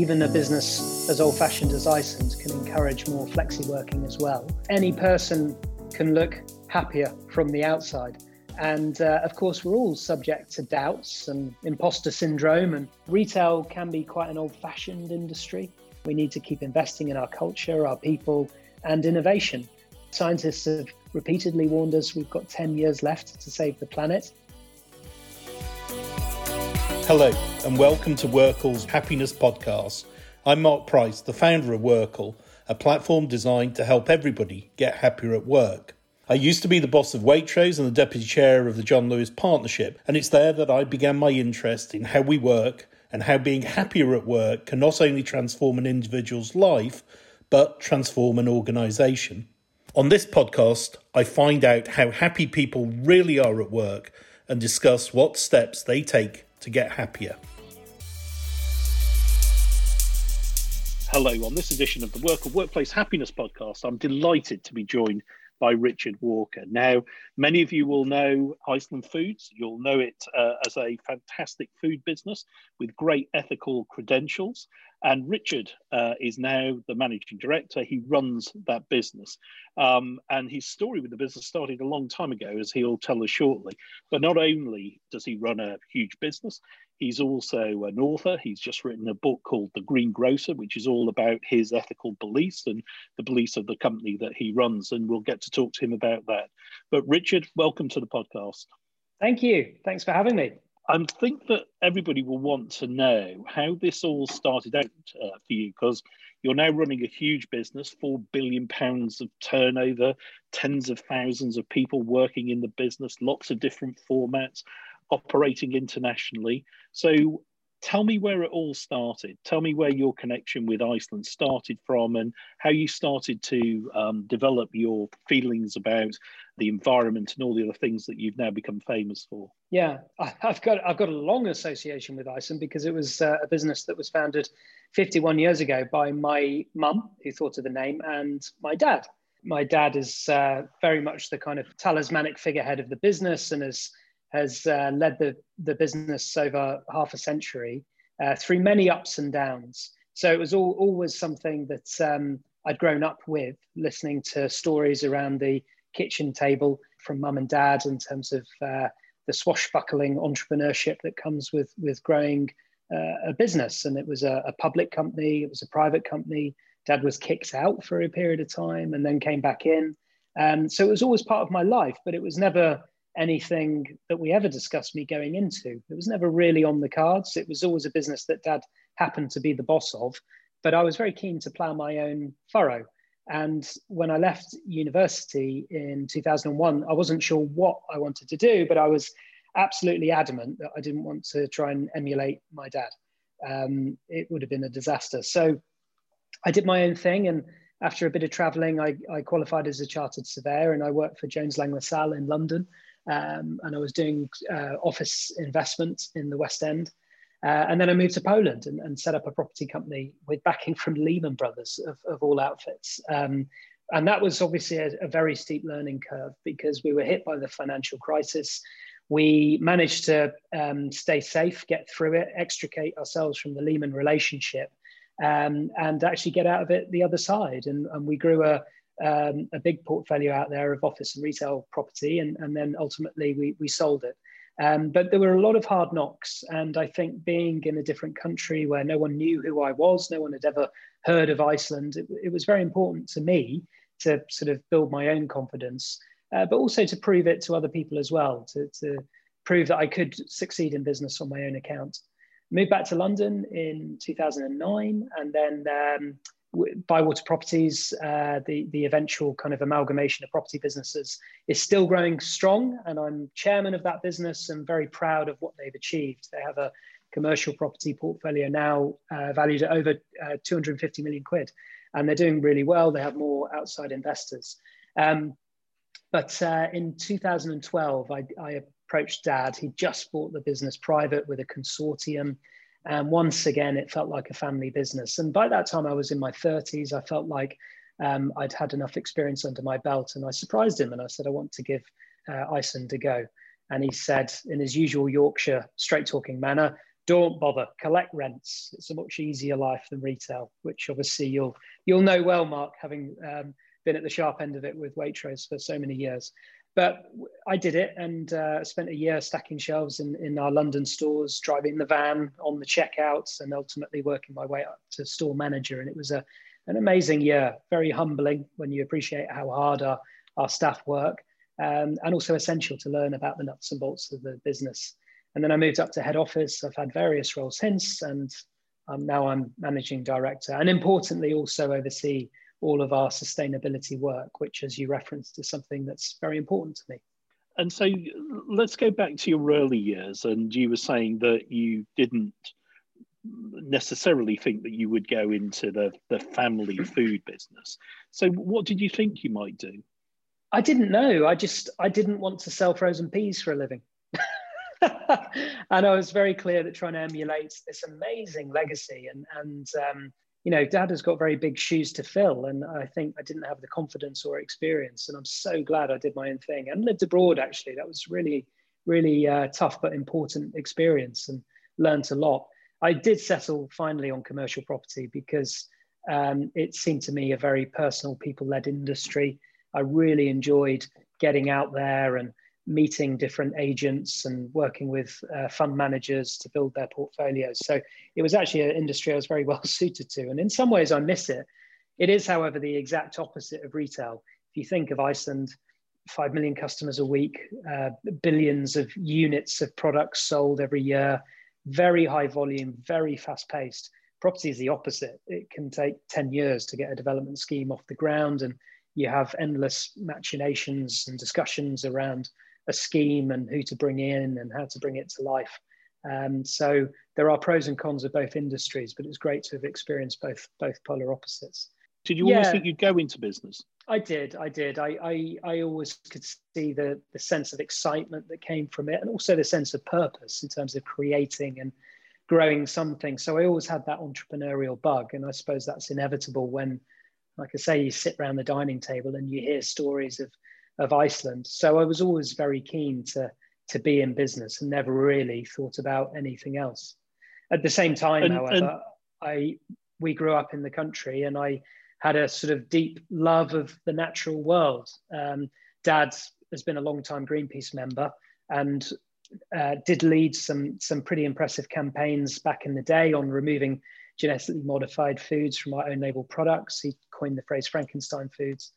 even a business as old fashioned as Iceland can encourage more flexi working as well. Any person can look happier from the outside. And uh, of course, we're all subject to doubts and imposter syndrome, and retail can be quite an old fashioned industry. We need to keep investing in our culture, our people, and innovation. Scientists have repeatedly warned us we've got 10 years left to save the planet. Hello, and welcome to WorkL's Happiness Podcast. I'm Mark Price, the founder of Workle, a platform designed to help everybody get happier at work. I used to be the boss of Waitrose and the deputy chair of the John Lewis Partnership, and it's there that I began my interest in how we work and how being happier at work can not only transform an individual's life, but transform an organisation. On this podcast, I find out how happy people really are at work and discuss what steps they take to get happier. Hello, on this edition of the Work of Workplace Happiness Podcast, I'm delighted to be joined by Richard Walker. Now, many of you will know Iceland Foods. You'll know it uh, as a fantastic food business with great ethical credentials. And Richard uh, is now the managing director. He runs that business. Um, and his story with the business started a long time ago, as he'll tell us shortly. But not only does he run a huge business, He's also an author. He's just written a book called The Green Grocer, which is all about his ethical beliefs and the beliefs of the company that he runs. And we'll get to talk to him about that. But Richard, welcome to the podcast. Thank you. Thanks for having me. I think that everybody will want to know how this all started out uh, for you because you're now running a huge business, four billion pounds of turnover, tens of thousands of people working in the business, lots of different formats operating internationally. So tell me where it all started. Tell me where your connection with Iceland started from and how you started to um, develop your feelings about the environment and all the other things that you've now become famous for. Yeah, I've got I've got a long association with Iceland because it was uh, a business that was founded 51 years ago by my mum, who thought of the name, and my dad. My dad is uh, very much the kind of talismanic figurehead of the business and has has uh, led the, the business over half a century uh, through many ups and downs. So it was all, always something that um, I'd grown up with, listening to stories around the kitchen table from mum and dad in terms of uh, the swashbuckling entrepreneurship that comes with, with growing uh, a business. And it was a, a public company, it was a private company. Dad was kicked out for a period of time and then came back in. Um, so it was always part of my life, but it was never anything that we ever discussed me going into. It was never really on the cards. It was always a business that dad happened to be the boss of, but I was very keen to plow my own furrow. And when I left university in 2001, I wasn't sure what I wanted to do, but I was absolutely adamant that I didn't want to try and emulate my dad. Um, it would have been a disaster. So I did my own thing. And after a bit of traveling, I, I qualified as a chartered surveyor and I worked for Jones Lang LaSalle in London um, and I was doing uh, office investment in the West End. Uh, and then I moved to Poland and, and, set up a property company with backing from Lehman Brothers of, of all outfits. Um, and that was obviously a, a, very steep learning curve because we were hit by the financial crisis. We managed to um, stay safe, get through it, extricate ourselves from the Lehman relationship, um, and actually get out of it the other side. And, and we grew a, um, a big portfolio out there of office and retail property, and, and then ultimately we, we sold it. Um, but there were a lot of hard knocks, and I think being in a different country where no one knew who I was, no one had ever heard of Iceland, it, it was very important to me to sort of build my own confidence, uh, but also to prove it to other people as well, to, to prove that I could succeed in business on my own account. Moved back to London in 2009, and then um, Bywater Properties, uh, the, the eventual kind of amalgamation of property businesses, is still growing strong. And I'm chairman of that business and very proud of what they've achieved. They have a commercial property portfolio now uh, valued at over uh, 250 million quid. And they're doing really well. They have more outside investors. Um, but uh, in 2012, I, I approached Dad. He just bought the business private with a consortium. And once again, it felt like a family business. And by that time, I was in my 30s. I felt like um, I'd had enough experience under my belt. And I surprised him and I said, I want to give uh, Iceland a go. And he said, in his usual Yorkshire straight talking manner, don't bother, collect rents. It's a much easier life than retail, which obviously you'll you'll know well, Mark, having um, been at the sharp end of it with Waitrose for so many years. But I did it and uh, spent a year stacking shelves in, in our London stores, driving the van on the checkouts, and ultimately working my way up to store manager. And it was a, an amazing year, very humbling when you appreciate how hard our, our staff work, um, and also essential to learn about the nuts and bolts of the business. And then I moved up to head office. I've had various roles since, and um, now I'm managing director. And importantly, also oversee all of our sustainability work, which, as you referenced, is something that's very important to me. And so let's go back to your early years. And you were saying that you didn't necessarily think that you would go into the, the family food business. So, what did you think you might do? I didn't know. I just I didn't want to sell frozen peas for a living. and I was very clear that trying to emulate this amazing legacy and and um, you know, dad has got very big shoes to fill. And I think I didn't have the confidence or experience. And I'm so glad I did my own thing and lived abroad, actually. That was really, really uh, tough but important experience and learned a lot. I did settle finally on commercial property because um, it seemed to me a very personal, people led industry. I really enjoyed getting out there and meeting different agents and working with uh, fund managers to build their portfolios. So it was actually an industry I was very well suited to. And in some ways, I miss it. It is, however, the exact opposite of retail. If you think of Iceland, 5 million customers a week, uh, billions of units of products sold every year, very high volume, very fast paced. Property is the opposite. It can take 10 years to get a development scheme off the ground, and you have endless machinations and discussions around a scheme and who to bring in and how to bring it to life. Um, so there are pros and cons of both industries, but it's great to have experienced both both polar opposites. Did you yeah, always think you'd go into business? I did. I did. I, I, I always could see the, the sense of excitement that came from it and also the sense of purpose in terms of creating and growing something. So I always had that entrepreneurial bug. And I suppose that's inevitable when, like I say, you sit around the dining table and you hear stories of of Iceland. So I was always very keen to to be in business and never really thought about anything else. At the same time, and, however, and... I we grew up in the country and I had a sort of deep love of the natural world. Um, Dad has been a long time Greenpeace member and uh, did lead some some pretty impressive campaigns back in the day on removing genetically modified foods from our own label products. He coined the phrase Frankenstein foods.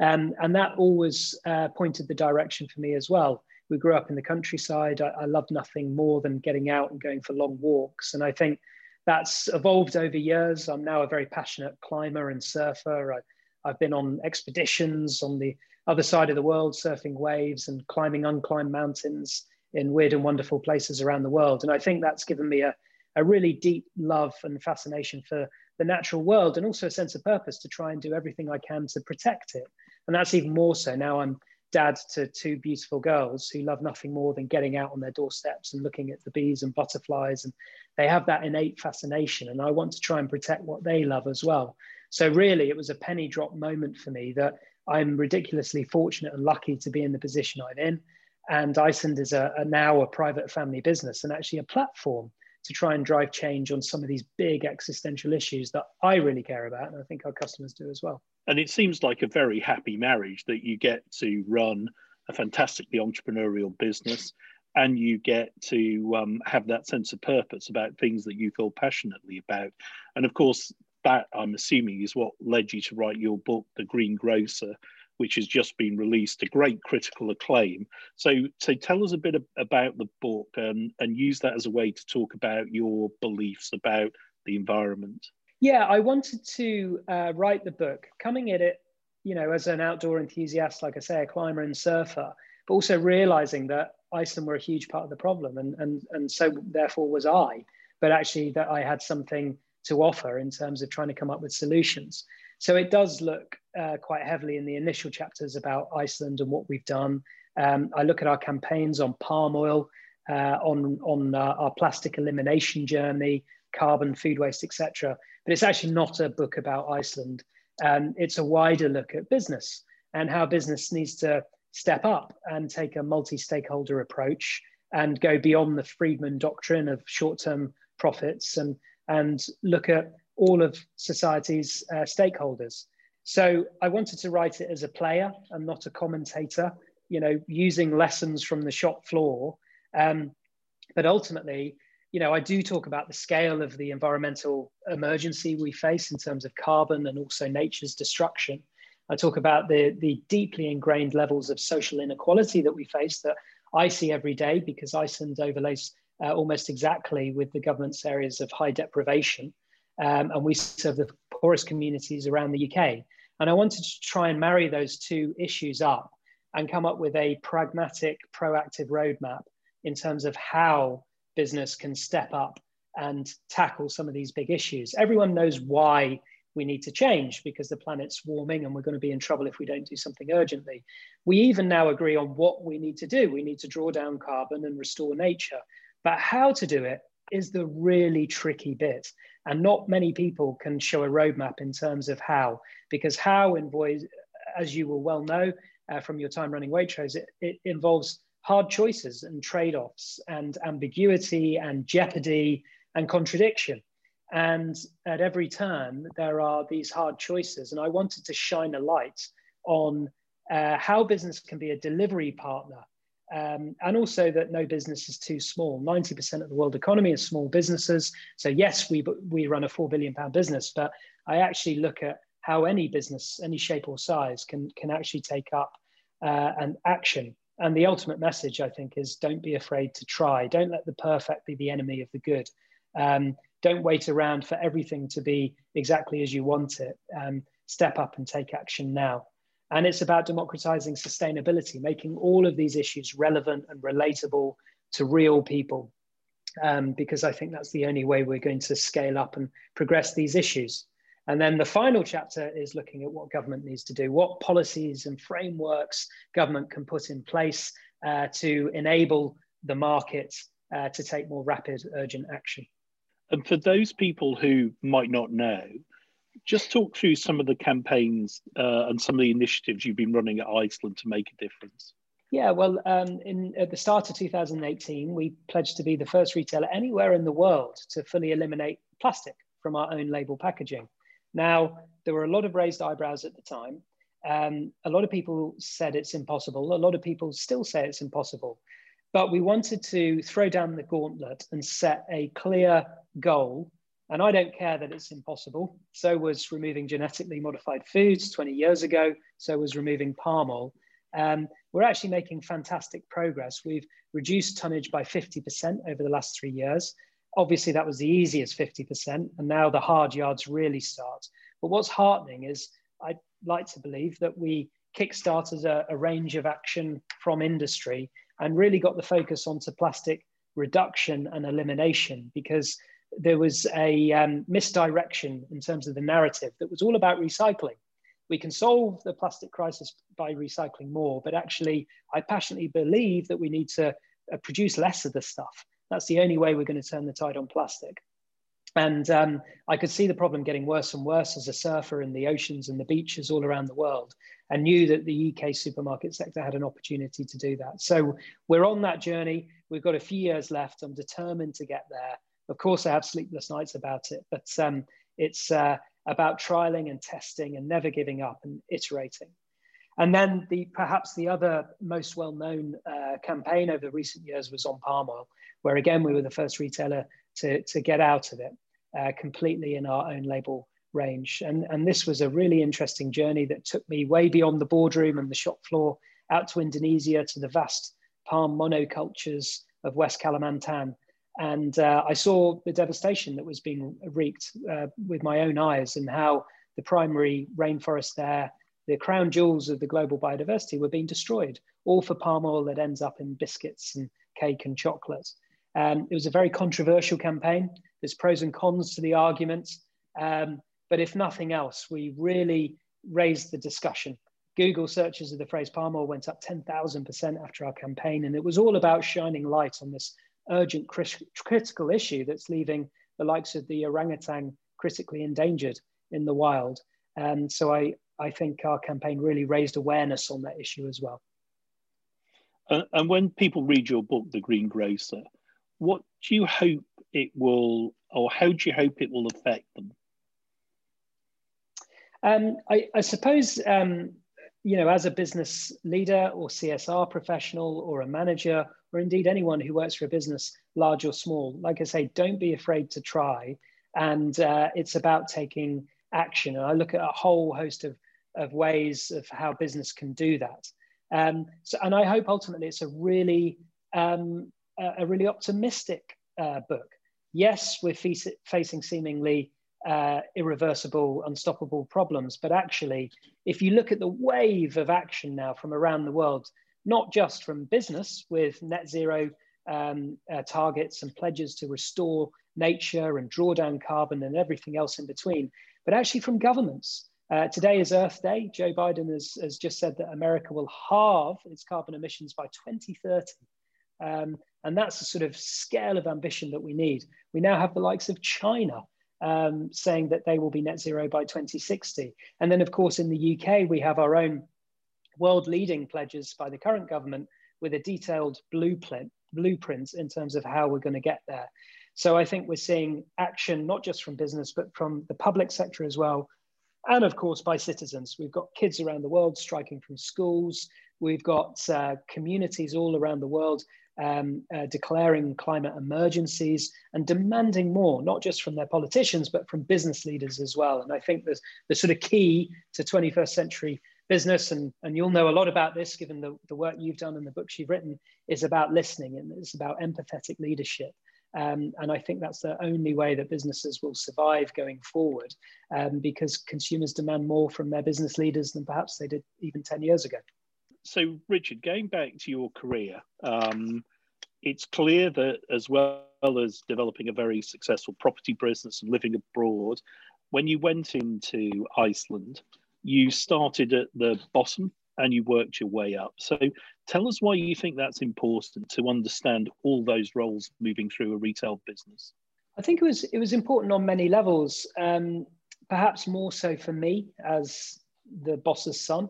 Um, and that always uh, pointed the direction for me as well. We grew up in the countryside. I, I loved nothing more than getting out and going for long walks. And I think that's evolved over years. I'm now a very passionate climber and surfer. I, I've been on expeditions on the other side of the world, surfing waves and climbing unclimbed mountains in weird and wonderful places around the world. And I think that's given me a, a really deep love and fascination for the natural world and also a sense of purpose to try and do everything I can to protect it. And that's even more so now I'm dad to two beautiful girls who love nothing more than getting out on their doorsteps and looking at the bees and butterflies. And they have that innate fascination. And I want to try and protect what they love as well. So, really, it was a penny drop moment for me that I'm ridiculously fortunate and lucky to be in the position I'm in. And Iceland is a, a now a private family business and actually a platform to try and drive change on some of these big existential issues that I really care about. And I think our customers do as well. And it seems like a very happy marriage that you get to run a fantastically entrepreneurial business and you get to um, have that sense of purpose about things that you feel passionately about. And of course, that I'm assuming is what led you to write your book, The Green Grocer, which has just been released to great critical acclaim. So, so tell us a bit about the book and, and use that as a way to talk about your beliefs about the environment. Yeah, I wanted to uh, write the book, coming at it, you know, as an outdoor enthusiast, like I say, a climber and surfer, but also realizing that Iceland were a huge part of the problem, and and and so therefore was I. But actually, that I had something to offer in terms of trying to come up with solutions. So it does look uh, quite heavily in the initial chapters about Iceland and what we've done. Um, I look at our campaigns on palm oil, uh, on on uh, our plastic elimination journey, carbon, food waste, etc. But it's actually not a book about Iceland. Um, it's a wider look at business and how business needs to step up and take a multi-stakeholder approach and go beyond the Friedman doctrine of short-term profits and, and look at all of society's uh, stakeholders. So I wanted to write it as a player and not a commentator, you know, using lessons from the shop floor. Um, but ultimately, you know, I do talk about the scale of the environmental emergency we face in terms of carbon and also nature's destruction. I talk about the, the deeply ingrained levels of social inequality that we face that I see every day because Iceland overlays uh, almost exactly with the government's areas of high deprivation. Um, and we serve the poorest communities around the UK. And I wanted to try and marry those two issues up and come up with a pragmatic, proactive roadmap in terms of how business can step up and tackle some of these big issues. Everyone knows why we need to change because the planet's warming and we're going to be in trouble if we don't do something urgently. We even now agree on what we need to do. We need to draw down carbon and restore nature. But how to do it is the really tricky bit. And not many people can show a roadmap in terms of how, because how involves, as you will well know uh, from your time running Waitrose, it, it involves hard choices and trade offs and ambiguity and jeopardy and contradiction. And at every turn, there are these hard choices. And I wanted to shine a light on uh, how business can be a delivery partner. Um, and also that no business is too small. 90% of the world economy is small businesses. So yes, we, we run a four billion pound business, but I actually look at how any business, any shape or size can, can actually take up uh, an action. And the ultimate message, I think, is don't be afraid to try. Don't let the perfect be the enemy of the good. Um, don't wait around for everything to be exactly as you want it. Um, step up and take action now. And it's about democratizing sustainability, making all of these issues relevant and relatable to real people, um, because I think that's the only way we're going to scale up and progress these issues. And then the final chapter is looking at what government needs to do, what policies and frameworks government can put in place uh, to enable the market uh, to take more rapid, urgent action. And for those people who might not know, just talk through some of the campaigns uh, and some of the initiatives you've been running at Iceland to make a difference. Yeah, well, um, in, at the start of 2018, we pledged to be the first retailer anywhere in the world to fully eliminate plastic from our own label packaging. Now, there were a lot of raised eyebrows at the time. Um, a lot of people said it's impossible. A lot of people still say it's impossible. But we wanted to throw down the gauntlet and set a clear goal. And I don't care that it's impossible. So was removing genetically modified foods 20 years ago. So was removing palm oil. Um, we're actually making fantastic progress. We've reduced tonnage by 50% over the last three years. Obviously, that was the easiest 50%, and now the hard yards really start. But what's heartening is I'd like to believe that we kickstarted a, a range of action from industry and really got the focus onto plastic reduction and elimination because there was a um, misdirection in terms of the narrative that was all about recycling. We can solve the plastic crisis by recycling more, but actually, I passionately believe that we need to uh, produce less of the stuff. That's the only way we're going to turn the tide on plastic. And um, I could see the problem getting worse and worse as a surfer in the oceans and the beaches all around the world, and knew that the UK supermarket sector had an opportunity to do that. So we're on that journey. We've got a few years left. I'm determined to get there. Of course, I have sleepless nights about it, but um, it's uh, about trialing and testing and never giving up and iterating. And then the perhaps the other most well-known uh, campaign over recent years was on palm oil, where again we were the first retailer to, to get out of it uh, completely in our own label range. And, and this was a really interesting journey that took me way beyond the boardroom and the shop floor out to Indonesia to the vast palm monocultures of West Kalimantan and uh, I saw the devastation that was being wreaked uh, with my own eyes and how the primary rainforest there, the crown jewels of the global biodiversity, were being destroyed, all for palm oil that ends up in biscuits and cake and chocolate. Um, it was a very controversial campaign. There's pros and cons to the arguments. Um, but if nothing else, we really raised the discussion. Google searches of the phrase palm oil went up 10,000% after our campaign. And it was all about shining light on this urgent critical issue that's leaving the likes of the orangutan critically endangered in the wild. And so I, I think our campaign really raised awareness on that issue as well. Uh, and when people read your book, The Green Grocer, what do you hope it will, or how do you hope it will affect them? Um, I, I, suppose, um, you know, as a business leader or CSR professional or a manager, or indeed anyone who works for a business, large or small, like I say, don't be afraid to try. And uh, it's about taking action. And I look at a whole host of, of ways of how business can do that. Um, so, and I hope ultimately it's a really, um, a really optimistic uh, book. Yes, we're facing seemingly uh, irreversible, unstoppable problems. But actually, if you look at the wave of action now from around the world, not just from business with net zero um, uh, targets and pledges to restore nature and draw down carbon and everything else in between, but actually from governments. Uh, today is Earth Day. Joe Biden has, has, just said that America will halve its carbon emissions by 2030. Um, and that's the sort of scale of ambition that we need. We now have the likes of China um, saying that they will be net zero by 2060. And then, of course, in the UK, we have our own world leading pledges by the current government with a detailed blueprint, blueprint in terms of how we're going to get there. So I think we're seeing action not just from business, but from the public sector as well. And of course, by citizens. We've got kids around the world striking from schools. We've got uh, communities all around the world um, uh, declaring climate emergencies and demanding more, not just from their politicians, but from business leaders as well. And I think the, the sort of key to 21st century business, and, and you'll know a lot about this given the, the work you've done and the books you've written, is about listening and it's about empathetic leadership. Um, and I think that's the only way that businesses will survive going forward um, because consumers demand more from their business leaders than perhaps they did even 10 years ago. So Richard, going back to your career, um, it's clear that as well as developing a very successful property business and living abroad, when you went into Iceland, you started at the bottom and you worked your way up. So tell us why you think that's important to understand all those roles moving through a retail business. I think it was it was important on many levels. Um, perhaps more so for me as the boss's son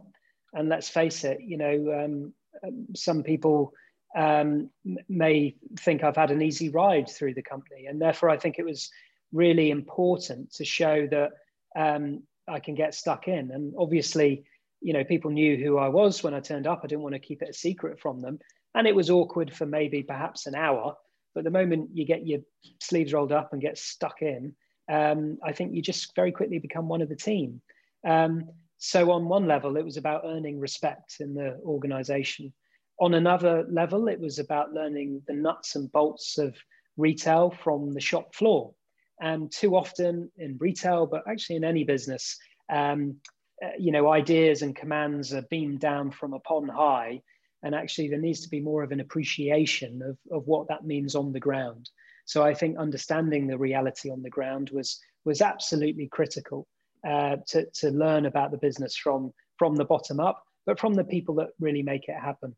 and let's face it, you know, um, um, some people um, may think I've had an easy ride through the company, and therefore I think it was really important to show that um, I can get stuck in. And obviously, you know, people knew who I was when I turned up. I didn't want to keep it a secret from them, and it was awkward for maybe perhaps an hour. But the moment you get your sleeves rolled up and get stuck in, um, I think you just very quickly become one of the team. Um, so, on one level, it was about earning respect in the organization. On another level, it was about learning the nuts and bolts of retail from the shop floor. And too often in retail, but actually in any business, um, uh, you know, ideas and commands are beamed down from upon high. And actually, there needs to be more of an appreciation of, of what that means on the ground. So I think understanding the reality on the ground was was absolutely critical uh, to, to learn about the business from, from the bottom up, but from the people that really make it happen.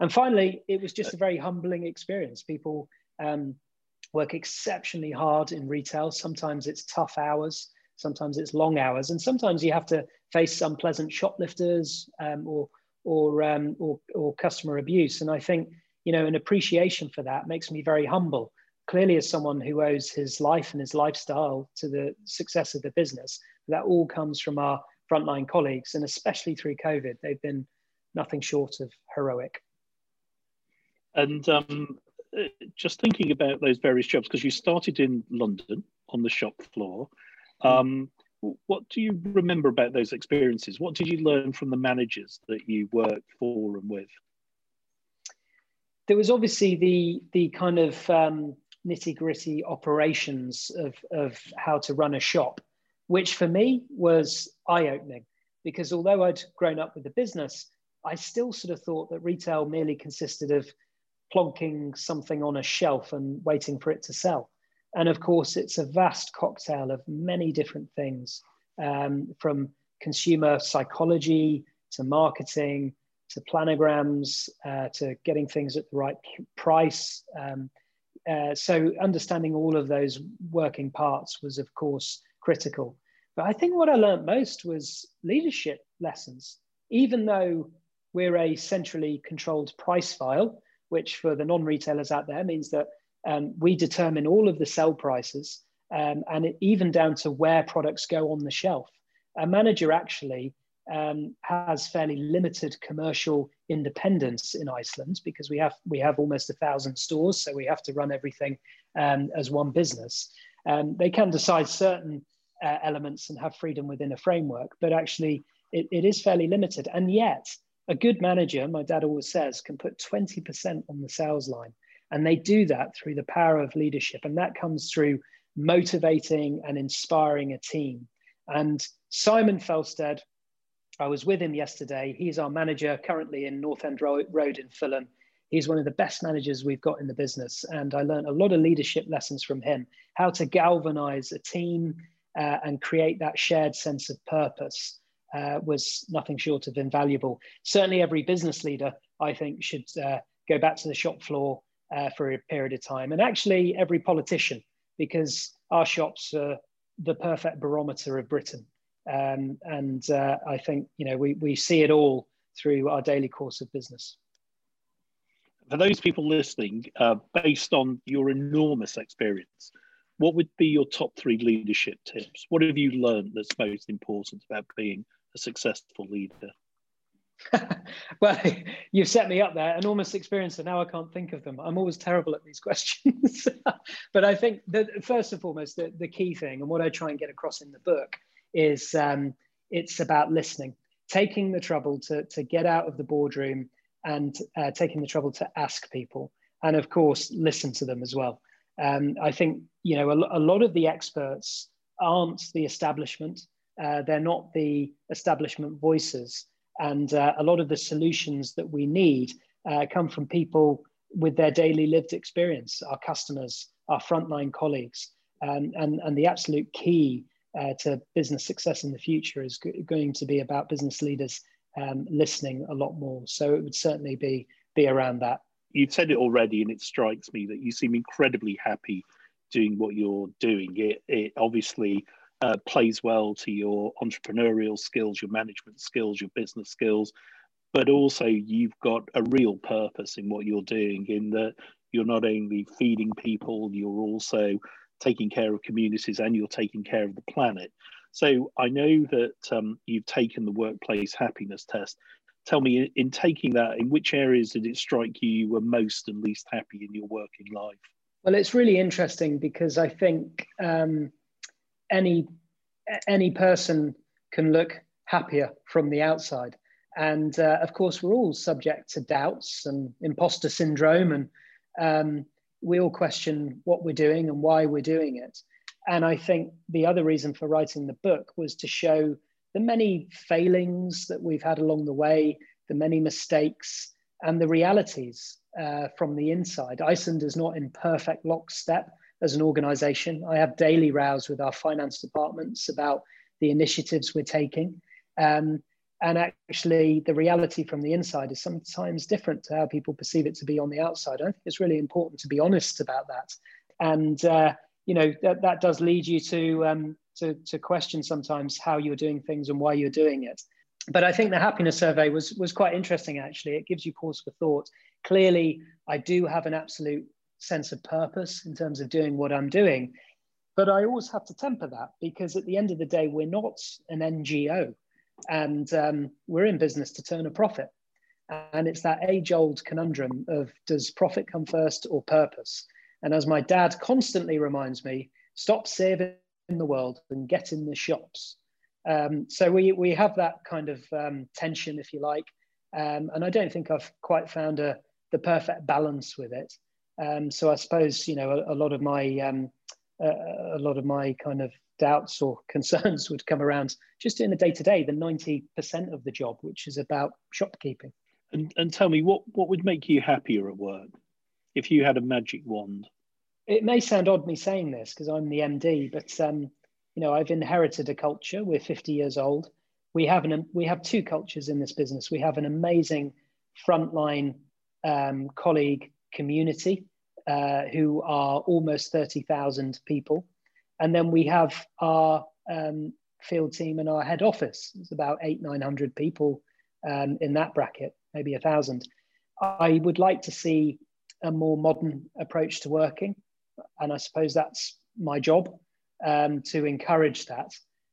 And finally, it was just a very humbling experience. People um, work exceptionally hard in retail. Sometimes it's tough hours, sometimes it's long hours, and sometimes you have to face unpleasant shoplifters um, or, or, um, or, or customer abuse. And I think you know an appreciation for that makes me very humble clearly as someone who owes his life and his lifestyle to the success of the business that all comes from our frontline colleagues, and especially through COVID, they've been nothing short of heroic. And um, just thinking about those various jobs, because you started in London on the shop floor. Hmm. Um, what do you remember about those experiences? What did you learn from the managers that you worked for and with? There was obviously the the kind of um, nitty gritty operations of of how to run a shop, which for me was eye opening because although I'd grown up with the business, I still sort of thought that retail merely consisted of plonking something on a shelf and waiting for it to sell. And of course, it's a vast cocktail of many different things um, from consumer psychology to marketing to planograms uh, to getting things at the right price. Um, uh, so, understanding all of those working parts was, of course, critical. But I think what I learned most was leadership lessons. Even though we're a centrally controlled price file, which for the non-retailers out there means that um, we determine all of the sell prices um, and it, even down to where products go on the shelf. A manager actually um, has fairly limited commercial independence in Iceland because we have we have almost a thousand stores, so we have to run everything um, as one business. Um, they can decide certain uh, elements and have freedom within a framework, but actually it, it is fairly limited. And yet, a good manager, my dad always says, can put 20% on the sales line. And they do that through the power of leadership. And that comes through motivating and inspiring a team. And Simon Felstead, I was with him yesterday. He's our manager currently in North End Road in Fulham. He's one of the best managers we've got in the business. And I learned a lot of leadership lessons from him how to galvanize a team uh, and create that shared sense of purpose. Uh, was nothing short of invaluable. Certainly, every business leader, I think, should uh, go back to the shop floor uh, for a period of time. And actually, every politician, because our shops are the perfect barometer of Britain. Um, and uh, I think you know we, we see it all through our daily course of business. For those people listening, uh, based on your enormous experience, what would be your top three leadership tips? What have you learned that's most important about being a successful leader? well, you've set me up there. Enormous experience, and now I can't think of them. I'm always terrible at these questions. but I think that first and foremost, the, the key thing, and what I try and get across in the book, is um, it's about listening, taking the trouble to, to get out of the boardroom and uh, taking the trouble to ask people. And of course, listen to them as well. Um, I think, you know, a, a, lot of the experts aren't the establishment. Uh, they're not the establishment voices. And uh, a lot of the solutions that we need uh, come from people with their daily lived experience, our customers, our frontline colleagues. Um, and, and the absolute key uh, to business success in the future is going to be about business leaders um, listening a lot more. So it would certainly be be around that. You've said it already, and it strikes me that you seem incredibly happy doing what you're doing. It, it obviously uh, plays well to your entrepreneurial skills, your management skills, your business skills, but also you've got a real purpose in what you're doing. In that you're not only feeding people, you're also taking care of communities and you're taking care of the planet. So I know that um, you've taken the workplace happiness test. Tell me, in taking that, in which areas did it strike you you were most and least happy in your working life? Well, it's really interesting because I think um, any any person can look happier from the outside, and uh, of course, we're all subject to doubts and imposter syndrome, and um, we all question what we're doing and why we're doing it. And I think the other reason for writing the book was to show the many failings that we've had along the way, the many mistakes, and the realities uh, from the inside. Iceland is not in perfect lockstep as an organization. I have daily rows with our finance departments about the initiatives we're taking. Um, and actually the reality from the inside is sometimes different to how people perceive it to be on the outside. I think it's really important to be honest about that. And uh, you know that, that does lead you to, um, to to question sometimes how you're doing things and why you're doing it. But I think the happiness survey was was quite interesting. Actually, it gives you pause for thought. Clearly, I do have an absolute sense of purpose in terms of doing what I'm doing, but I always have to temper that because at the end of the day, we're not an NGO and um, we're in business to turn a profit. And it's that age old conundrum of does profit come first or purpose? And as my dad constantly reminds me, stop saving the world and get in the shops. Um, so we, we have that kind of um, tension, if you like. Um, and I don't think I've quite found a, the perfect balance with it. Um, so I suppose, you know, a, a lot of my, um, a lot of my kind of doubts or concerns would come around just in the day to day, the 90% of the job, which is about shopkeeping. And, and tell me, what, what would make you happier at work if you had a magic wand? It may sound odd me saying this because I'm the MD, but um, you know I've inherited a culture. We're 50 years old. We have an we have two cultures in this business. We have an amazing frontline um, colleague community uh, who are almost 30,000 people. And then we have our um, field team and our head office. It's about eight, 900 people um, in that bracket. maybe a thousand. I would like to see a more modern approach to working, and I suppose that's my job um, to encourage that.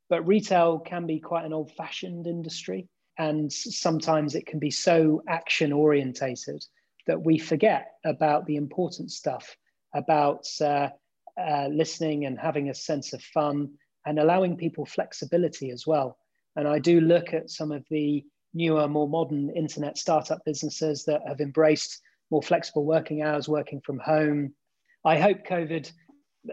But retail can be quite an old-fashioned industry, and sometimes it can be so action orientated that we forget about the important stuff about uh, uh, listening and having a sense of fun and allowing people flexibility as well. And I do look at some of the newer, more modern internet startup businesses that have embraced more flexible working hours, working from home. I hope COVID,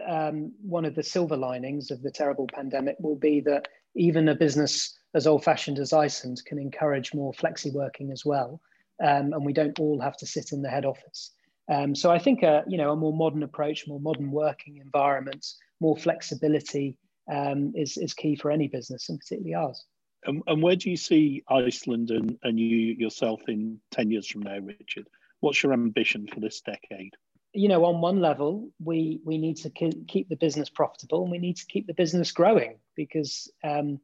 um, one of the silver linings of the terrible pandemic will be that even a business as old fashioned as Iceland can encourage more flexi working as well. Um, and we don't all have to sit in the head office. Um, so I think a, you know, a more modern approach, more modern working environments, more flexibility um, is, is key for any business and particularly ours. And, and, where do you see Iceland and, and you yourself in 10 years from now, Richard? What's your ambition for this decade? You know, on one level, we, we need to keep the business profitable and we need to keep the business growing because um,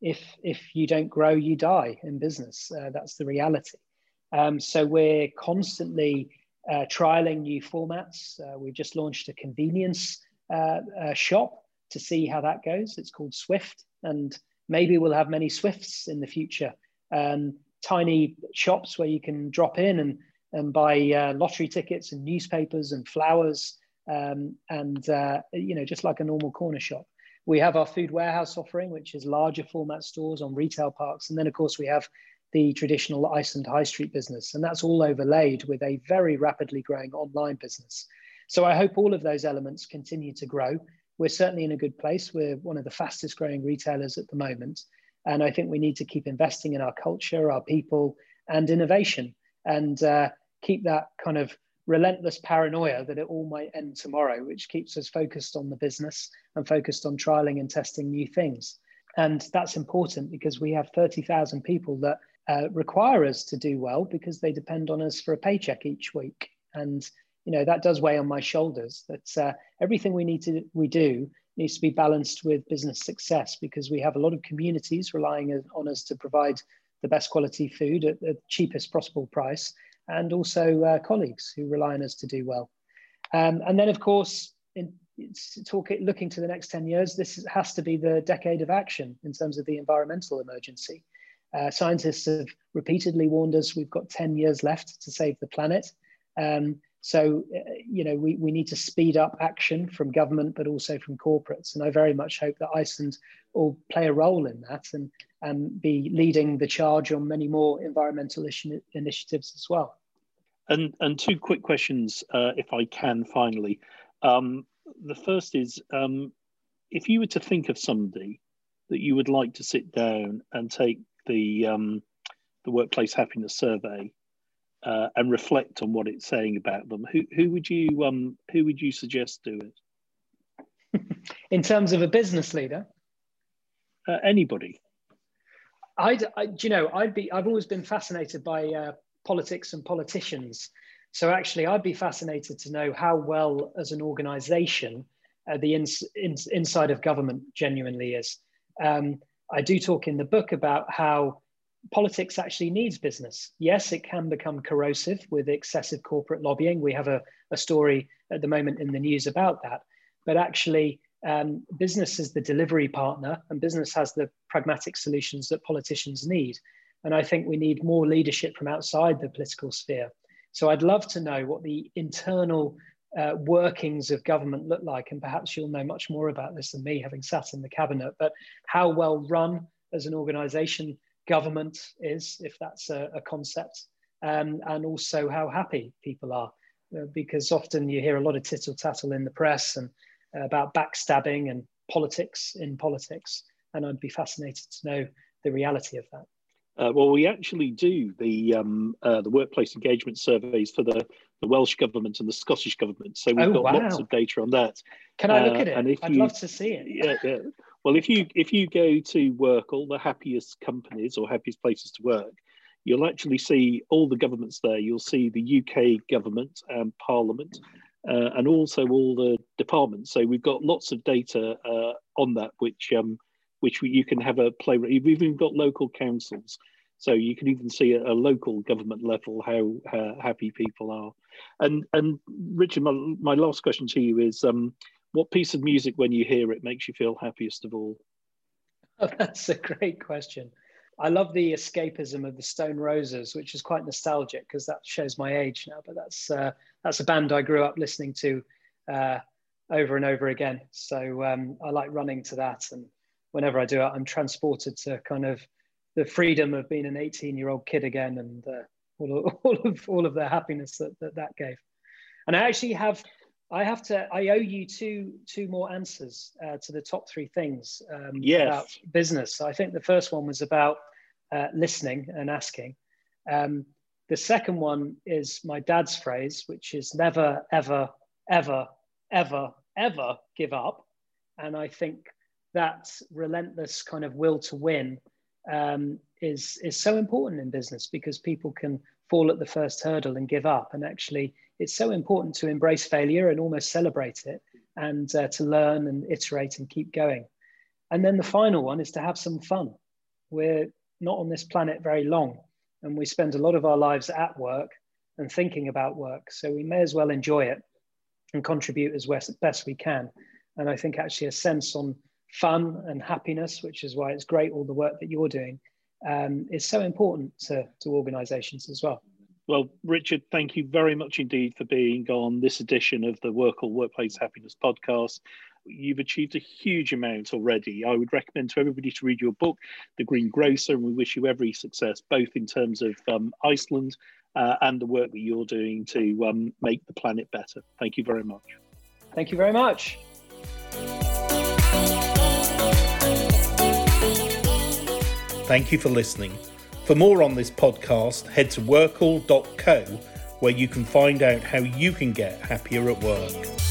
if, if you don't grow, you die in business. Uh, that's the reality. Um, so we're constantly uh, trialing new formats. Uh, we've just launched a convenience uh, uh, shop to see how that goes. It's called Swift, and maybe we'll have many Swifts in the future. Um, tiny shops where you can drop in and, and buy uh, lottery tickets and newspapers and flowers, um, and uh, you know, just like a normal corner shop. We have our food warehouse offering, which is larger format stores on retail parks, and then of course we have the traditional Iceland high street business, and that's all overlaid with a very rapidly growing online business. So I hope all of those elements continue to grow we're certainly in a good place. We're one of the fastest growing retailers at the moment. And I think we need to keep investing in our culture, our people, and innovation, and uh, keep that kind of relentless paranoia that it all might end tomorrow, which keeps us focused on the business and focused on trialing and testing new things. And that's important because we have 30,000 people that uh, require us to do well because they depend on us for a paycheck each week. And you know that does weigh on my shoulders that uh, everything we need to we do needs to be balanced with business success because we have a lot of communities relying on us to provide the best quality food at the cheapest possible price and also uh, colleagues who rely on us to do well um, and then of course in talk, looking to the next 10 years this has to be the decade of action in terms of the environmental emergency uh, scientists have repeatedly warned us we've got 10 years left to save the planet um, so, uh, you know, we, we need to speed up action from government, but also from corporates. And I very much hope that Iceland will play a role in that and, and be leading the charge on many more environmental initiatives as well. And, and two quick questions, uh, if I can, finally. Um, the first is um, if you were to think of somebody that you would like to sit down and take the, um, the workplace happiness survey uh, and reflect on what it's saying about them, who who would you um who would you suggest do it? In terms of a business leader, uh, anybody. I'd, I, you know, I'd be. I've always been fascinated by uh, politics and politicians. So actually, I'd be fascinated to know how well, as an organisation, uh, the ins, ins, inside of government genuinely is. Um, I do talk in the book about how politics actually needs business. Yes, it can become corrosive with excessive corporate lobbying. We have a, a story at the moment in the news about that. But actually, um, business is the delivery partner, and business has the pragmatic solutions that politicians need. And I think we need more leadership from outside the political sphere. So I'd love to know what the internal uh, workings of government look like. And perhaps you'll know much more about this than me, having sat in the cabinet, but how well run as an organization government is, if that's a, a concept, um, and also how happy people are. Uh, because often you hear a lot of tittle tattle in the press and uh, about backstabbing and politics in politics. And I'd be fascinated to know the reality of that. Uh, well, we actually do the um, uh, the workplace engagement surveys for the, the Welsh government and the Scottish government. So we've oh, got wow. lots of data on that. Can I look uh, at it? And if I'd you, love to see it. Yeah, yeah. Well, if you if you go to work, all the happiest companies or happiest places to work, you'll actually see all the governments there. You'll see the UK government and Parliament, uh, and also all the departments. So we've got lots of data uh, on that, which um, which we, you can have a play. We've even got local councils. So you can even see at a local government level how happy people are. And and Richard, my, my last question to you is, um, what piece of music, when you hear it, makes you feel happiest of all? Oh, that's a great question. I love the escapism of the Stone Roses, which is quite nostalgic because that shows my age now. But that's uh, that's a band I grew up listening to uh, over and over again. So um, I like running to that, and whenever I do it, I'm transported to kind of the freedom of being an 18 year old kid again and uh, all, of, all of all of the happiness that, that that gave. And i actually have i have to i owe you two two more answers uh, to the top three things um, yes. about business. I think the first one was about uh, listening and asking. Um, the second one is my dad's phrase which is never ever ever ever ever give up. And i think that relentless kind of will to win um, is is so important in business because people can fall at the first hurdle and give up. And actually, it's so important to embrace failure and almost celebrate it, and uh, to learn and iterate and keep going. And then the final one is to have some fun. We're not on this planet very long, and we spend a lot of our lives at work and thinking about work. So we may as well enjoy it and contribute as best we can. And I think actually a sense on fun and happiness, which is why it's great all the work that you're doing, um, is so important to, to organizations as well. Well, Richard, thank you very much indeed for being on this edition of the WorkL Workplace Happiness podcast. You've achieved a huge amount already. I would recommend to everybody to read your book, The Green Grocer, and we wish you every success, both in terms of um, Iceland uh, and the work that you're doing to um, make the planet better. Thank you very much. Thank you very much. Thank you for listening. For more on this podcast, head to workl.co where you can find out how you can get happier at work.